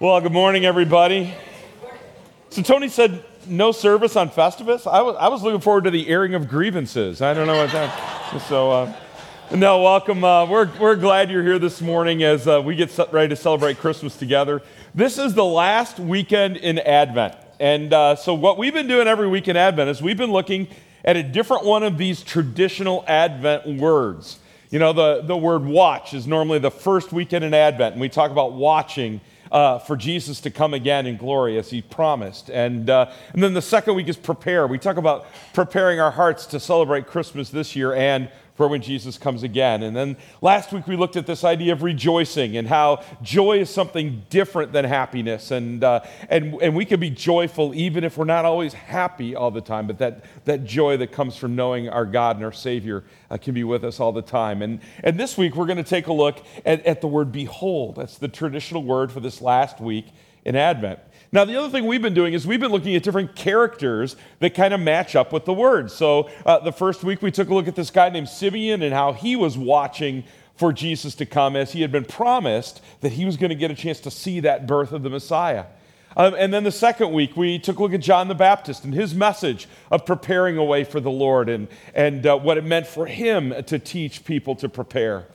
Well, good morning, everybody. So, Tony said no service on Festivus. I was, I was looking forward to the airing of grievances. I don't know what that. So, uh, no, welcome. Uh, we're, we're glad you're here this morning as uh, we get ready to celebrate Christmas together. This is the last weekend in Advent. And uh, so, what we've been doing every week in Advent is we've been looking at a different one of these traditional Advent words. You know, the, the word watch is normally the first weekend in Advent, and we talk about watching uh, for Jesus to come again in glory as he promised. And, uh, and then the second week is prepare. We talk about preparing our hearts to celebrate Christmas this year and for when Jesus comes again. And then last week we looked at this idea of rejoicing and how joy is something different than happiness. And, uh, and, and we can be joyful even if we're not always happy all the time, but that, that joy that comes from knowing our God and our Savior uh, can be with us all the time. And, and this week we're going to take a look at, at the word behold. That's the traditional word for this last week in Advent. Now, the other thing we've been doing is we've been looking at different characters that kind of match up with the word. So, uh, the first week we took a look at this guy named Simeon and how he was watching for Jesus to come as he had been promised that he was going to get a chance to see that birth of the Messiah. Um, and then the second week, we took a look at John the Baptist and his message of preparing a way for the Lord and, and uh, what it meant for him to teach people to prepare.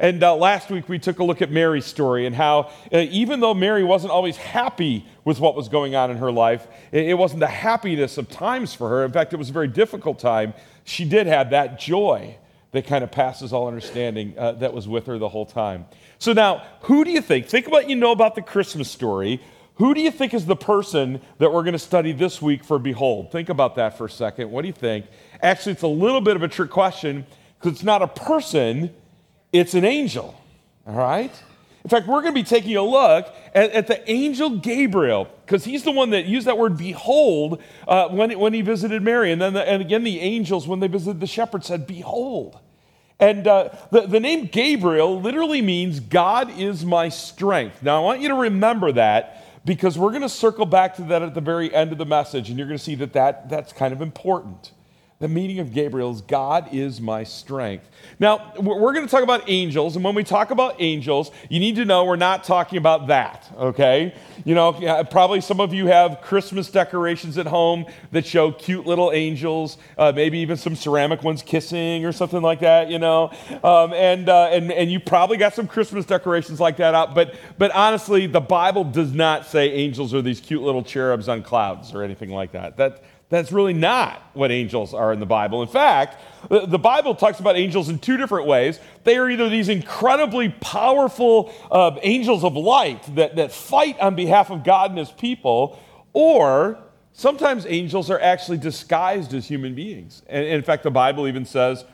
And uh, last week we took a look at Mary's story and how, uh, even though Mary wasn't always happy with what was going on in her life, it, it, wasn't the happiness of times for her. In fact, it was a very difficult time. She did have that joy that kind of passes all understanding uh, that was with her the whole time. So now, who do you think? Think about you know about the Christmas story. Who do you think is the person that we're going to study this week for Behold? Think about that for a second. What do you think? Actually, it's a little bit of a trick question because it's not a person it's an angel, all right? In fact, we're going to be taking a look at, at the angel Gabriel, because he's the one that used that word behold uh, when, when he visited Mary. And then, the, and again, the angels, when they visited the shepherds, said, Behold. And uh, the, the name Gabriel literally means God is my strength. Now, I want you to remember that because we're going to circle back to that at the very end of the message, and you're going to see that, that that's kind of important. The meaning of Gabriel's God is my strength. Now, we're going to talk about angels, and when we talk about angels, you need to know we're not talking about that, okay? You know, probably some of you have Christmas decorations at home that show cute little angels, uh, maybe even some ceramic ones kissing or something like that, you know? Um, and, uh, and, and you probably got some Christmas decorations like that out, but, but honestly, the Bible does not say angels are these cute little cherubs on clouds or anything like that. That, that's really not what angels are in the Bible. In fact, the Bible talks about angels in two different ways. They are either these incredibly powerful uh, angels of light that, that fight on behalf of God and his people, or sometimes angels are actually disguised as human beings. And in fact, the Bible even says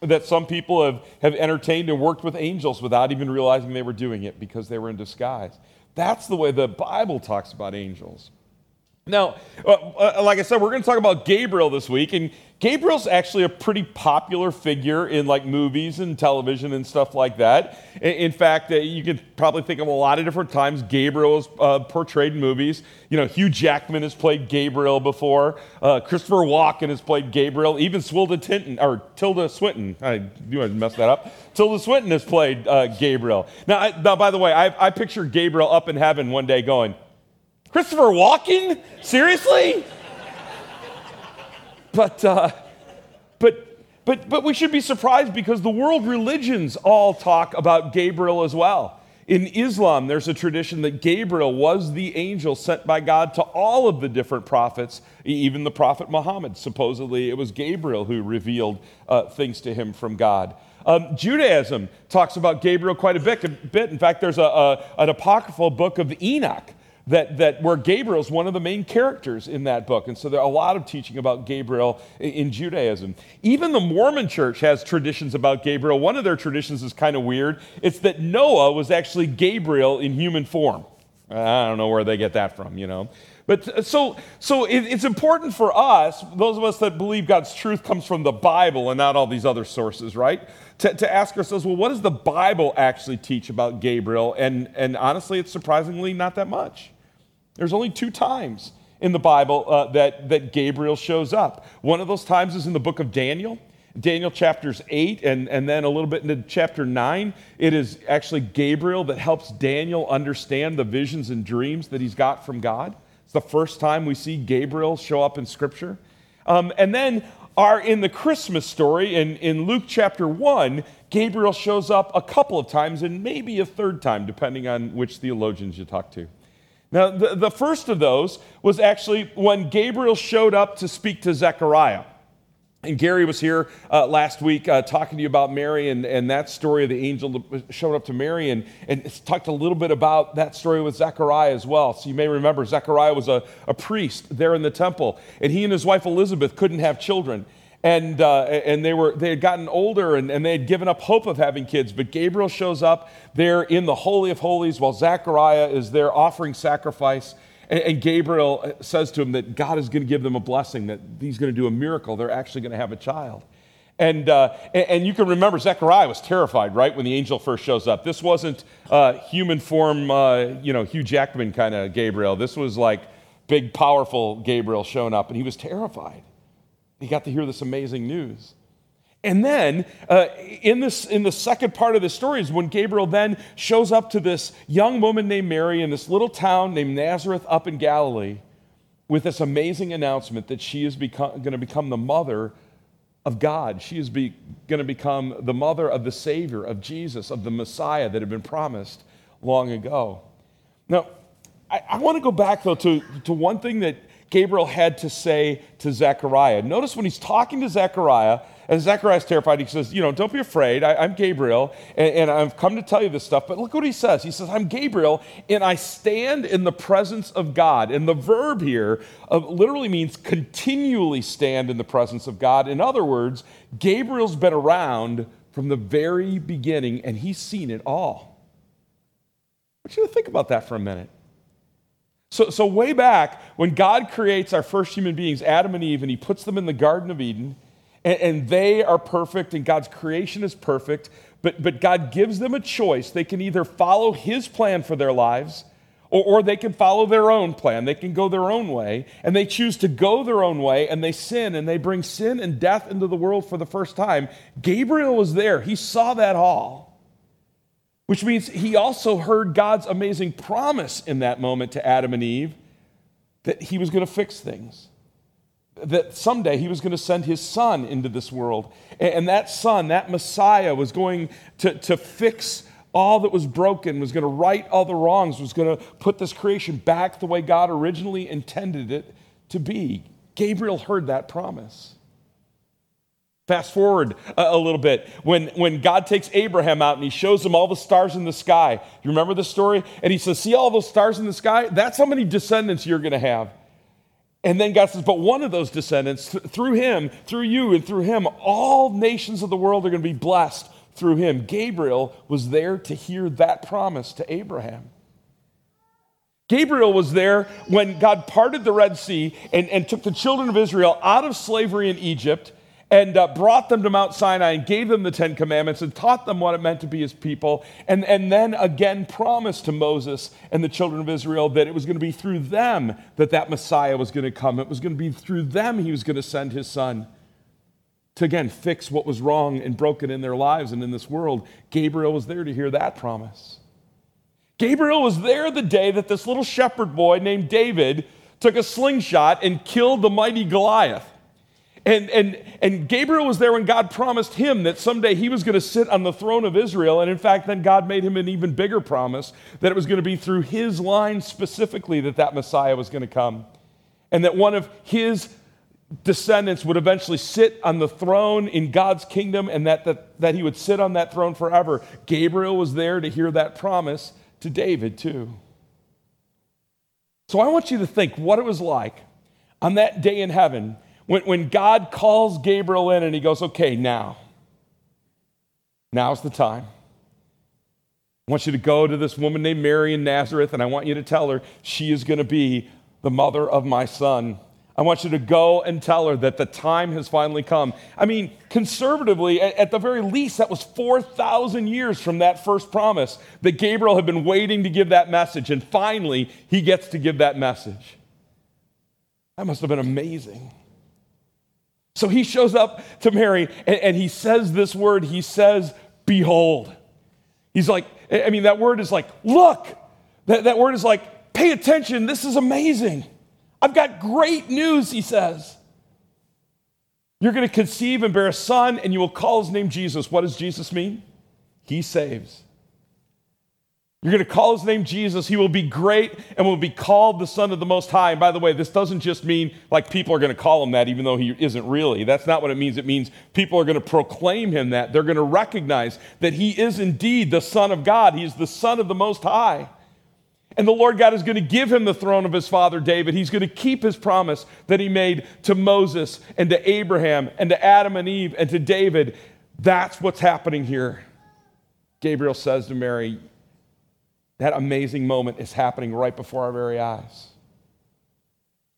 that some people have, have entertained and worked with angels without even realizing they were doing it because they were in disguise. That's the way the Bible talks about angels. Now, uh, uh, like I said, we're going to talk about Gabriel this week, and Gabriel's actually a pretty popular figure in like movies and television and stuff like that. In fact, uh, you can probably think of a lot of different times Gabriel is uh, portrayed in movies. You know, Hugh Jackman has played Gabriel before. Uh, Christopher Walken has played Gabriel. Even Swilda Tinton or Tilda Swinton. I knew I'd mess that up. Tilda Swinton has played uh, Gabriel. Now, I, now, by the way, I, I picture Gabriel up in heaven one day going. Christopher Walken? Seriously? But, uh, but, but, but we should be surprised because the world religions all talk about Gabriel as well. In Islam, there's a tradition that Gabriel was the angel sent by God to all of the different prophets, even the prophet Muhammad. Supposedly, it was Gabriel who revealed uh, things to him from God. Um, Judaism talks about Gabriel quite a bit. A bit. In fact, there's a, a, an apocryphal book of Enoch that, that where Gabriel's one of the main characters in that book. And so there are a lot of teaching about Gabriel in, in Judaism. Even the Mormon church has traditions about Gabriel. One of their traditions is kind of weird. It's that Noah was actually Gabriel in human form. I don't know where they get that from, you know. But uh, so, so it, it's important for us, those of us that believe God's truth comes from the Bible and not all these other sources, right? To, to ask ourselves, well, what does the Bible actually teach about Gabriel? And, and honestly, it's surprisingly not that much. There's only two times in the Bible uh, that, that Gabriel shows up. One of those times is in the book of Daniel. Daniel chapters 8 and, and then a little bit into chapter 9, it is actually Gabriel that helps Daniel understand the visions and dreams that he's got from God. It's the first time we see Gabriel show up in Scripture. Um, and then are in the Christmas story in, in Luke chapter 1, Gabriel shows up a couple of times and maybe a third time, depending on which theologians you talk to. Now, the, the first of those was actually when Gabriel showed up to speak to Zechariah. And Gary was here uh, last week uh, talking to you about Mary and, and that story of the angel showed up to Mary and, and talked a little bit about that story with Zechariah as well. So you may remember Zechariah was a, a priest there in the temple, and he and his wife Elizabeth couldn't have children. And, uh, and they, were, they had gotten older and, and they had given up hope of having kids. But Gabriel shows up there in the Holy of Holies while Zechariah is there offering sacrifice. And, and Gabriel uh, says to him that God is going to give them a blessing, that he's going to do a miracle. They're actually going to have a child. And, uh, and, you can remember Zechariah was terrified, right, when the angel first shows up. This wasn't uh, human form, uh, you know, Hugh Jackman kind of Gabriel. This was like big, powerful Gabriel showing up, and he was terrified. He got to hear this amazing news. And then uh, in, this, in the second part of the story is when Gabriel then shows up to this young woman named Mary in this little town named Nazareth up in Galilee with this amazing announcement that she is going to become the mother of God. She is going to become the mother of the Savior, of Jesus, of the Messiah that had been promised long ago. Now, I, I want to go back, though, to, to one thing that Gabriel had to say to Zechariah. Notice when he's talking to Zechariah, and Zechariah's terrified. He says, You know, don't be afraid. I, am Gabriel, and, and, I've come to tell you this stuff. But look what he says. He says, I'm Gabriel, and I stand in the presence of God. And the verb here uh, literally means continually stand in the presence of God. In other words, Gabriel's been around from the very beginning, and he's seen it all. I want you to think about that for a minute. So, so, way back when God creates our first human beings, Adam and Eve, and he puts them in the Garden of Eden, and, and they are perfect, and God's creation is perfect, but, but God gives them a choice. They can either follow his plan for their lives, or, or they can follow their own plan. They can go their own way, and they choose to go their own way, and they sin, and they bring sin and death into the world for the first time. Gabriel was there, he saw that all which means he also heard God's amazing promise in that moment to Adam and Eve that he was going to fix things. That someday he was going to send his son into this world. And that son, that Messiah, was going to, to fix all that was broken, was going to right all the wrongs, was going to put this creation back the way God originally intended it to be. Gabriel heard that promise. Fast forward a, little bit. When, when God takes Abraham out and he shows him all the stars in the sky. You remember the story? And he says, See all those stars in the sky? That's how many descendants you're going to have. And then God says, But one of those descendants, th- through him, through you, and through him, all nations of the world are going to be blessed through him. Gabriel was there to hear that promise to Abraham. Gabriel was there when God parted the Red Sea and, and took the children of Israel out of slavery in Egypt and uh, brought them to Mount Sinai and gave them the Ten Commandments and taught them what it meant to be his people. And, and then again promised to Moses and the children of Israel that it was going to be through them that that Messiah was going to come. It was going to be through them he was going to send his son to again fix what was wrong and broken in their lives and in this world. Gabriel was there to hear that promise. Gabriel was there the day that this little shepherd boy named David took a slingshot and killed the mighty Goliath. And, and, and Gabriel was there when God promised him that someday he was going to sit on the throne of Israel. And in fact, then God made him an even bigger promise that it was going to be through his line specifically that that Messiah was going to come. And that one of his descendants would eventually sit on the throne in God's kingdom and that, that, that he would sit on that throne forever. Gabriel was there to hear that promise to David, too. So I want you to think what it was like on that day in heaven when, when God calls Gabriel in and he goes, okay, now, now's the time. I want you to go to this woman named Mary in Nazareth, and I want you to tell her she is going to be the mother of my son. I want you to go and tell her that the time has finally come. I mean, conservatively, at the very least, that was 4,000 years from that first promise that Gabriel had been waiting to give that message, and finally, he gets to give that message. That must have been amazing. So he shows up to Mary and, and he says this word. He says, Behold. He's like, I mean, that word is like, look. That, that word is like, pay attention. This is amazing. I've got great news, he says. You're going to conceive and bear a son, and you will call his name Jesus. What does Jesus mean? He saves. You're going to call his name Jesus. He will be great and will be called the Son of the Most High. And by the way, this doesn't just mean like people are going to call him that, even though he isn't really. That's not what it means. It means people are going to proclaim him that. They're going to recognize that he is indeed the Son of God. He's the Son of the Most High. And the Lord God is going to give him the throne of his father David. He's going to keep his promise that he made to Moses and to Abraham and to Adam and Eve and to David. That's what's happening here. Gabriel says to Mary, that amazing moment is happening right before our very eyes.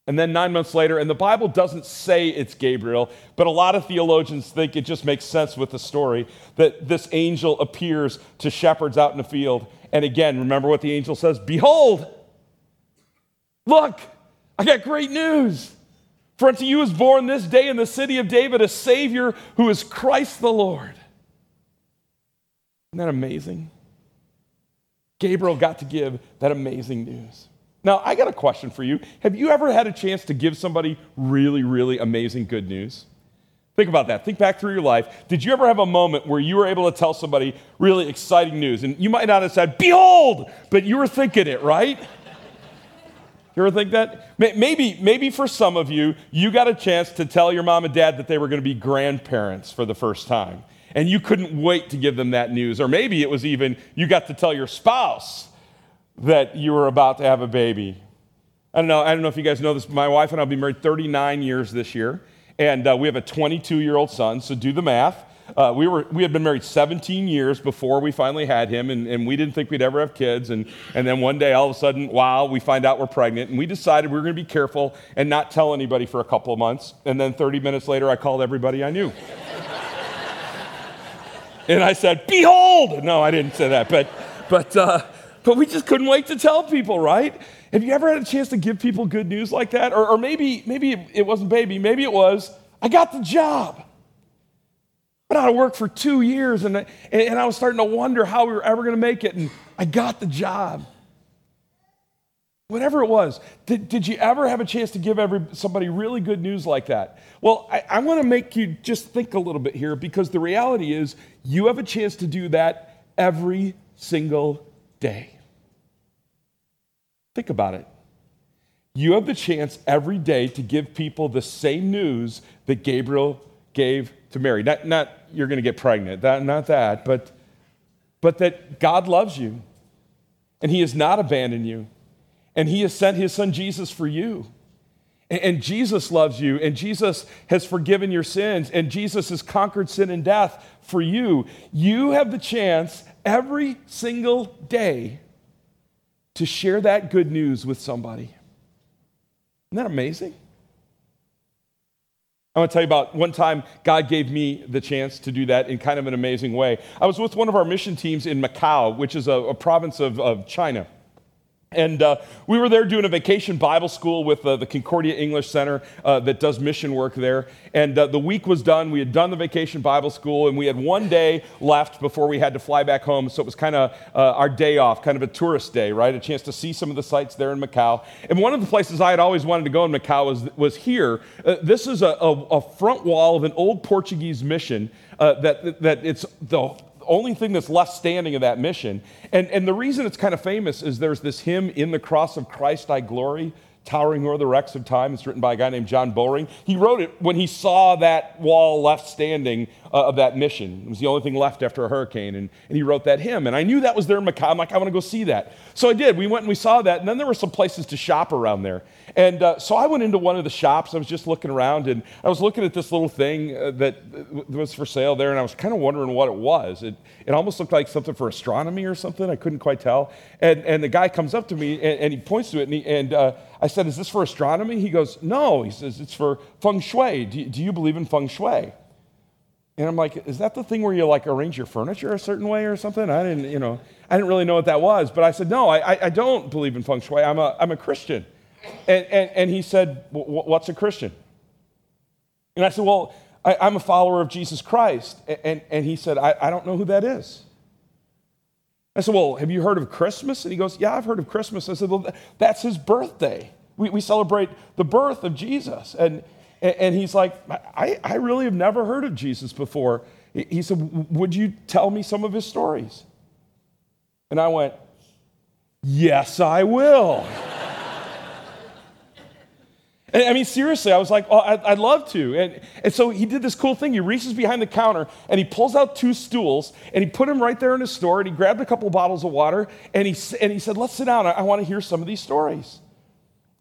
And then nine months later, and the Bible doesn't say it's Gabriel, but a lot of theologians think it just makes sense with the story that this angel appears to shepherds out in the field. And again, remember what the angel says Behold, look, I got great news. For unto you is born this day in the city of David a Savior who is Christ the Lord. Isn't that amazing? Gabriel got to give that amazing news. Now, I got a question for you. Have you ever had a chance to give somebody really, really amazing good news? Think about that. Think back through your life. Did you ever have a moment where you were able to tell somebody really exciting news? And you might not have said, Behold, but you were thinking it, right? You ever think that? Maybe, maybe for some of you, you got a chance to tell your mom and dad that they were going to be grandparents for the first time and you couldn't wait to give them that news. Or maybe it was even you got to tell your spouse that you were about to have a baby. I don't know. I don't know if you guys know this. My wife and I will be married 39 years this year, and uh, we have a 22 year old son. So do the math. Uh, we, were, we had been married 17 years before we finally had him, and, and we didn't think we'd ever have kids. And, and then one day, all of a sudden, wow, we find out we're pregnant. And we decided we were going to be careful and not tell anybody for a couple of months. And then 30 minutes later, I called everybody I knew. And I said, Behold! No, I didn't say that, but, but, uh, but we just couldn't wait to tell people, right? Have you ever had a chance to give people good news like that? Or, or maybe, maybe it wasn't baby, maybe it was, I got the job. Been out of work for two years, and, and I was starting to wonder how we were ever going to make it, and I got the job. Whatever it was, did, did you ever have a chance to give every, somebody really good news like that? Well, I, I want to make you just think a little bit here because the reality is you have a chance to do that every single day. Think about it. You have the chance every day to give people the same news that Gabriel gave to Mary. Not, not you're going to get pregnant, that, not that, but, but that God loves you and He has not abandoned you and he has sent his son Jesus for you. And Jesus loves you, and Jesus has forgiven your sins, and Jesus has conquered sin and death for you. You have the chance every single day to share that good news with somebody. Isn't that amazing? I want to tell you about one time God gave me the chance to do that in kind of an amazing way. I was with one of our mission teams in Macau, which is a, a province of, of China. And uh, we were there doing a vacation Bible school with uh, the Concordia English Center uh, that does mission work there. And uh, the week was done. We had done the vacation Bible school, and we had one day left before we had to fly back home. So it was kind of uh, our day off, kind of a tourist day, right? A chance to see some of the sights there in Macau. And one of the places I had always wanted to go in Macau was, was here. Uh, this is a, a, a, front wall of an old Portuguese mission that, that it's the only thing that's left standing of that mission. And, and the reason it's kind of famous is there's this hymn, In the Cross of Christ I Glory, towering o'er the wrecks of time. It's written by a guy named John Bowring. He wrote it when he saw that wall left standing uh, of that mission. It was the only thing left after a hurricane. And, and he wrote that hymn. And I knew that was there in Macau. I'm like, I want to go see that. So I did. We went and we saw that. And then there were some places to shop around there. And uh, so I went into one of the shops. I was just looking around and I was looking at this little thing uh, that was for sale there. And I was kind of wondering what it was. It, it almost looked like something for astronomy or something. I couldn't quite tell. And, and the guy comes up to me and, and he points to it. And, he, and uh, I said, Is this for astronomy? He goes, No. He says, It's for feng shui. Do, do you believe in feng shui? And I'm like, is that the thing where you like arrange your furniture a certain way or something? I didn't, you know, I didn't really know what that was. But I said, no, I, I don't believe in feng shui. I'm a, I'm a Christian. And, and, and he said, what's a Christian? And I said, Well, I, am a follower of Jesus Christ. And, and, and he said, I, I don't know who that is. I said, Well, have you heard of Christmas? And he goes, Yeah, I've heard of Christmas. I said, Well, that's his birthday. We, we celebrate the birth of Jesus. And, and he's like, I, I really have never heard of Jesus before. He said, Would you tell me some of his stories? And I went, Yes, I will. And, I mean, seriously, I was like, oh, I'd, I'd, love to. And, and so he did this cool thing. He reaches behind the counter and he pulls out two stools and he put them right there in his store and he grabbed a couple bottles of water and he, and he said, Let's sit down. I, I want to hear some of these stories.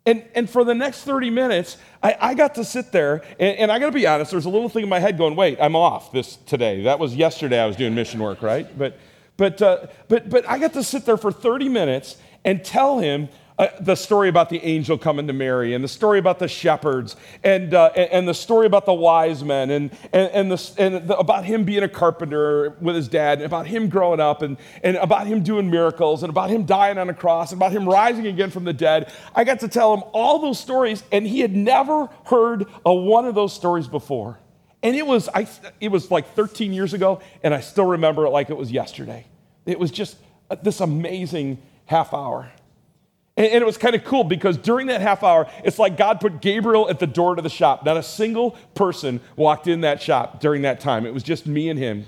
And, and for the next 30 minutes, I, I got to sit there, and, and I got to be honest, there's a little thing in my head going, wait, I'm off this today. That was yesterday I was doing mission work, right? But, but, uh, but, but I got to sit there for 30 minutes and tell him uh, the story about the angel coming to Mary, and the story about the shepherds, and, uh, and, and, the story about the wise men, and, and, and, the, and the, about him being a carpenter with his dad, and about him growing up, and, and about him doing miracles, and about him dying on a cross, and about him rising again from the dead. I got to tell him all those stories, and he had never heard a one of those stories before. And it was, I, it was like 13 years ago, and I still remember it like it was yesterday. It was just this amazing half hour. And, and it was kind of cool because during that half hour, it's like God put Gabriel at the door to the shop. Not a single person walked in that shop during that time. It was just me and him.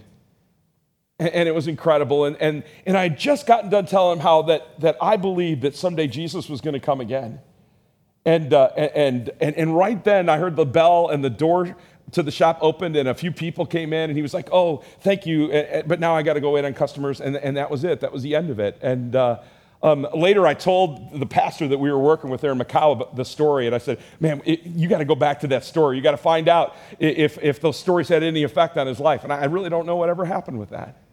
And, and it was incredible. And, and, and I had just gotten done telling him how that, that I believed that someday Jesus was going to come again. And, uh, and, and, and right then, I heard the bell and the door to the shop opened and a few people came in and he was like oh thank you but now i got to go wait on customers and, and that was it that was the end of it and uh, um, later, I told the pastor that we were working with there in Macau about the story, and I said, Man, it, you got to go back to that story. You got to find out if, if those stories had any effect on his life. And I really don't know whatever happened with that.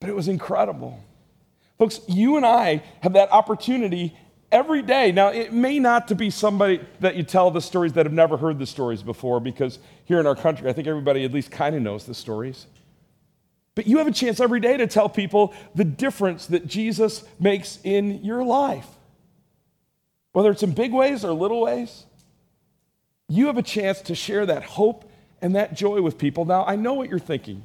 But it was incredible. Folks, you and I have that opportunity every day. Now, it may not to be somebody that you tell the stories that have never heard the stories before, because here in our country, I think everybody at least kind of knows the stories. But you have a chance every day to tell people the difference that Jesus makes in your life. Whether it's in big ways or little ways, you have a chance to share that hope and that joy with people. Now, I know what you're thinking.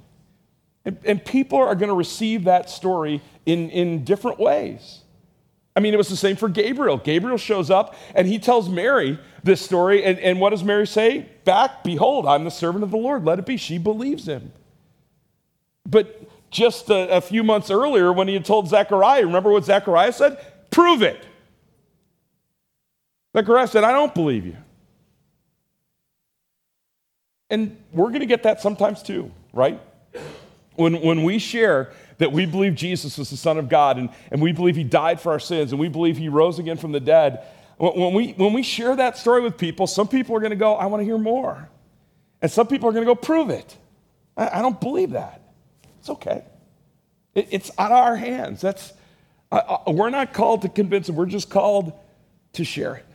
And, and people are going to receive that story in, in different ways. I mean, it was the same for Gabriel. Gabriel shows up and he tells Mary this story. And, and what does Mary say? Back, behold, I'm the servant of the Lord. Let it be. She believes him. But just a, a few months earlier, when he had told Zechariah, remember what Zechariah said? Prove it. Zechariah said, I don't believe you. And we're going to get that sometimes too, right? When, when we share that we believe Jesus is the Son of God and, and we believe He died for our sins and we believe He rose again from the dead, when we, when we share that story with people, some people are going to go, I want to hear more. And some people are going to go, prove it. I, I don't believe that. It's okay. It, it's out of our hands. That's, uh, uh, we're not called to convince them, we're just called to share it.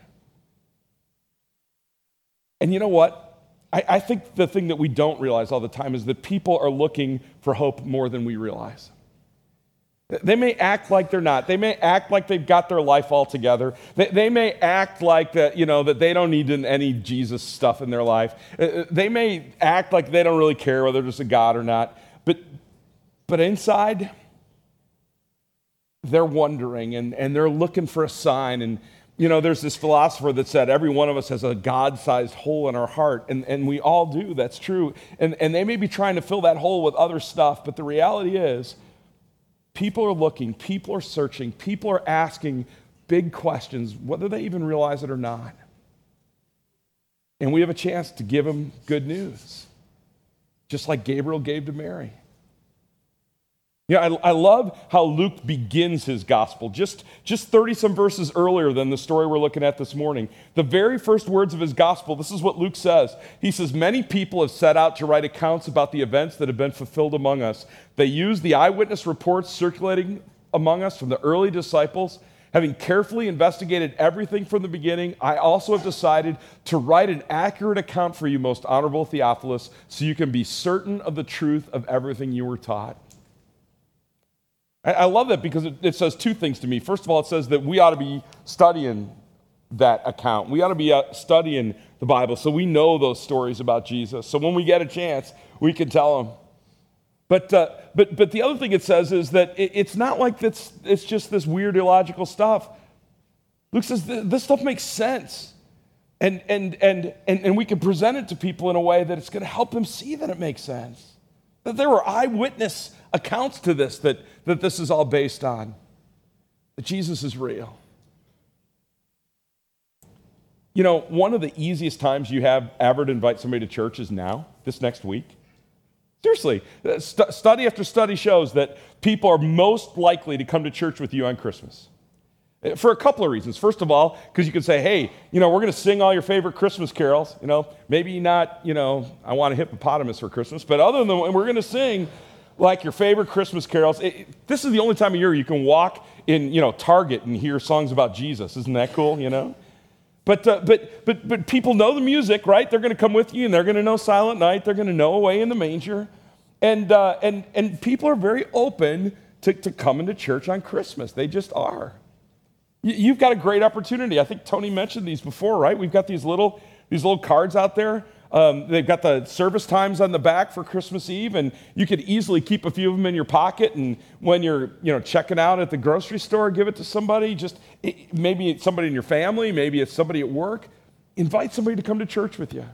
And you know what? I, I think the thing that we don't realize all the time is that people are looking for hope more than we realize. They may act like they're not. They may act like they've got their life all together. They, they, may act like that, you know, that they don't need any Jesus stuff in their life. Uh, they may act like they don't really care whether there's a God or not. But but inside, they're wondering and, and they're looking for a sign. And, you know, there's this philosopher that said every one of us has a God sized hole in our heart. And, and we all do, that's true. And, and they may be trying to fill that hole with other stuff, but the reality is, people are looking, people are searching, people are asking big questions, whether they even realize it or not. And we have a chance to give them good news, just like Gabriel gave to Mary. Yeah, I, I, love how Luke begins his gospel, just, just 30 some verses earlier than the story we're looking at this morning. The very first words of his gospel, this is what Luke says. He says, Many people have set out to write accounts about the events that have been fulfilled among us. They use the eyewitness reports circulating among us from the early disciples. Having carefully investigated everything from the beginning, I also have decided to write an accurate account for you, most honorable Theophilus, so you can be certain of the truth of everything you were taught. I love that because it, says two things to me. First of all, it says that we ought to be studying that account. We ought to be uh, studying the Bible so we know those stories about Jesus. So when we get a chance, we can tell them. But, uh, but, but the other thing it says is that it, it's not like it's, it's just this weird illogical stuff. Luke says this stuff makes sense. And, and, and, and, and we can present it to people in a way that it's going to help them see that it makes sense. That there were eyewitness accounts to this that, that this is all based on. That Jesus is real. You know, one of the easiest times you have ever to invite somebody to church is now, this next week. Seriously, uh, st- study after study shows that people are most likely to come to church with you on Christmas. For a couple of reasons. First of all, because you can say, hey, you know, we're going to sing all your favorite Christmas carols. You know, maybe not, you know, I want a hippopotamus for Christmas, but other than that, we're going to sing like your favorite Christmas carols. It, this is the only time of year you can walk in, you know, Target and hear songs about Jesus. Isn't that cool, you know? But, uh, but, but, but people know the music, right? They're going to come with you and they're going to know Silent Night. They're going to know Away in the Manger. And, uh, and, and people are very open to, to coming to church on Christmas. They just are. You've got a great opportunity. I think Tony mentioned these before, right? We've got these little, these little cards out there um, they've got the service times on the back for Christmas Eve, and you could easily keep a few of them in your pocket. And when you're, you know, checking out at the grocery store, give it to somebody. Just maybe it's somebody in your family, maybe it's somebody at work. Invite somebody to come to church with you.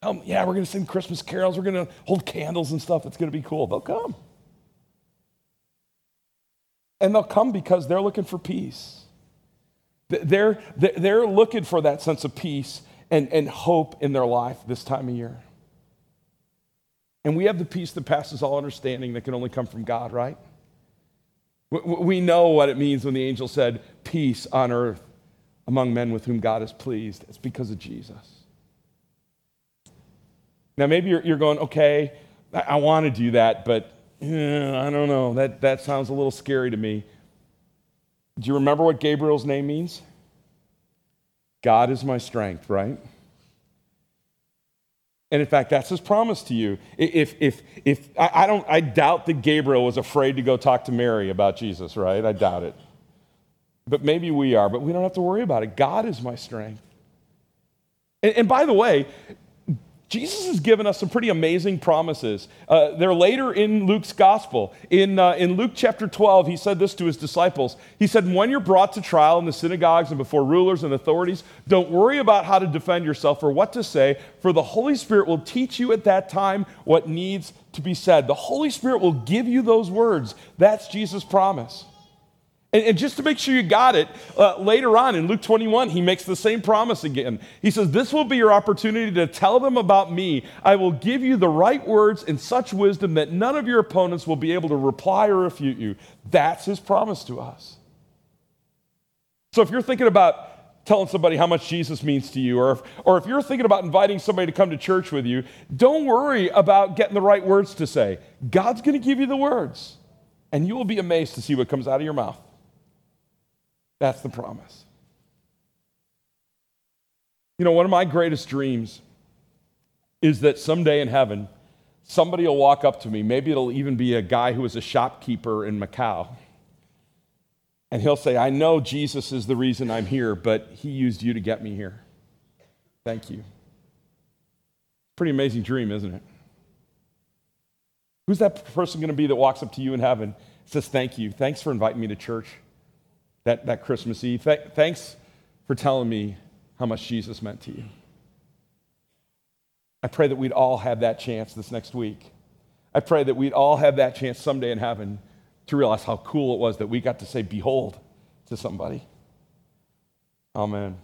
Um, yeah, we're going to sing Christmas carols. We're going to hold candles and stuff. It's going to be cool. They'll come. And they'll come because they're looking for peace. They're, they're looking for that sense of peace and, and hope in their life this time of year. And we have the peace that passes all understanding that can only come from God, right? We know what it means when the angel said, Peace on earth among men with whom God is pleased. It's because of Jesus. Now, maybe you're, going, okay, I want to do that, but I don't know. That, that sounds a little scary to me. Do you remember what Gabriel's name means? God is my strength, right? And in fact, that's his promise to you. If, if, if, I, don't, I doubt that Gabriel was afraid to go talk to Mary about Jesus, right? I doubt it. But maybe we are, but we don't have to worry about it. God is my strength. And, and by the way, Jesus has given us some pretty amazing promises. Uh, they're later in Luke's gospel. In, uh, in Luke chapter 12, he said this to his disciples. He said, When you're brought to trial in the synagogues and before rulers and authorities, don't worry about how to defend yourself or what to say, for the Holy Spirit will teach you at that time what needs to be said. The Holy Spirit will give you those words. That's Jesus' promise. And, and just to make sure you got it, uh, later on in Luke 21, he makes the same promise again. He says, This will be your opportunity to tell them about me. I will give you the right words in such wisdom that none of your opponents will be able to reply or refute you. That's his promise to us. So if you're thinking about telling somebody how much Jesus means to you, or if, or if you're thinking about inviting somebody to come to church with you, don't worry about getting the right words to say. God's going to give you the words, and you will be amazed to see what comes out of your mouth. That's the promise. You know, one of my greatest dreams is that someday in heaven, somebody will walk up to me. Maybe it'll even be a guy who was a shopkeeper in Macau. And he'll say, I know Jesus is the reason I'm here, but he used you to get me here. Thank you. Pretty amazing dream, isn't it? Who's that person going to be that walks up to you in heaven says, Thank you. Thanks for inviting me to church that, that Christmas Eve. Th- thanks for telling me how much Jesus meant to you. I pray that we'd all have that chance this next week. I pray that we'd all have that chance someday in heaven to realize how cool it was that we got to say, Behold, to somebody. Amen.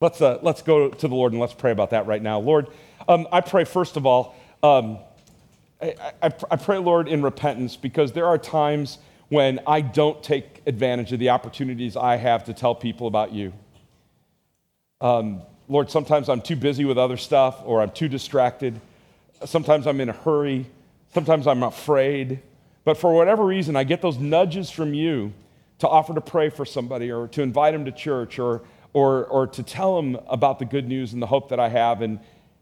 Let's, uh, let's go to the Lord and let's pray about that right now. Lord, um, I pray, first of all, um, I, I, I pray, Lord, in repentance because there are times when I don't take advantage of the opportunities I have to tell people about you. Um, Lord, sometimes I'm too busy with other stuff or I'm too distracted. Sometimes I'm in a hurry. Sometimes I'm afraid. But for whatever reason, I get those nudges from you to offer to pray for somebody or to invite them to church or, or, or to tell them about the good news and the hope that I have. And,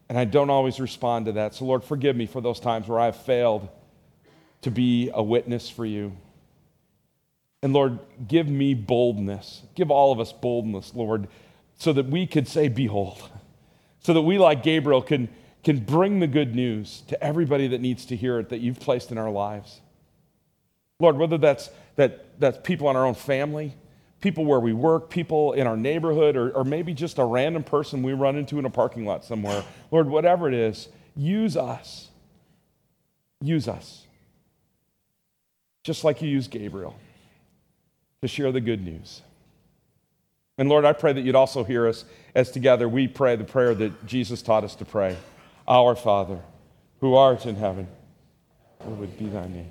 and I don't always respond to that. So, Lord, forgive me for those times where I've failed to be a witness for you. And Lord, give me boldness. Give all of us boldness, Lord, so that we could say, Behold. So that we, like Gabriel, can, can bring the good news to everybody that needs to hear it that you've placed in our lives. Lord, whether that's, that, that's people in our own family, people where we work, people in our neighborhood, or, or maybe just a random person we run into in a parking lot somewhere. Lord, whatever it is, use us. Use us. Just like you used Gabriel to share the good news. And Lord, I pray that you'd also hear us as together we pray the prayer that Jesus taught us to pray Our Father, who art in heaven, hallowed be thy name.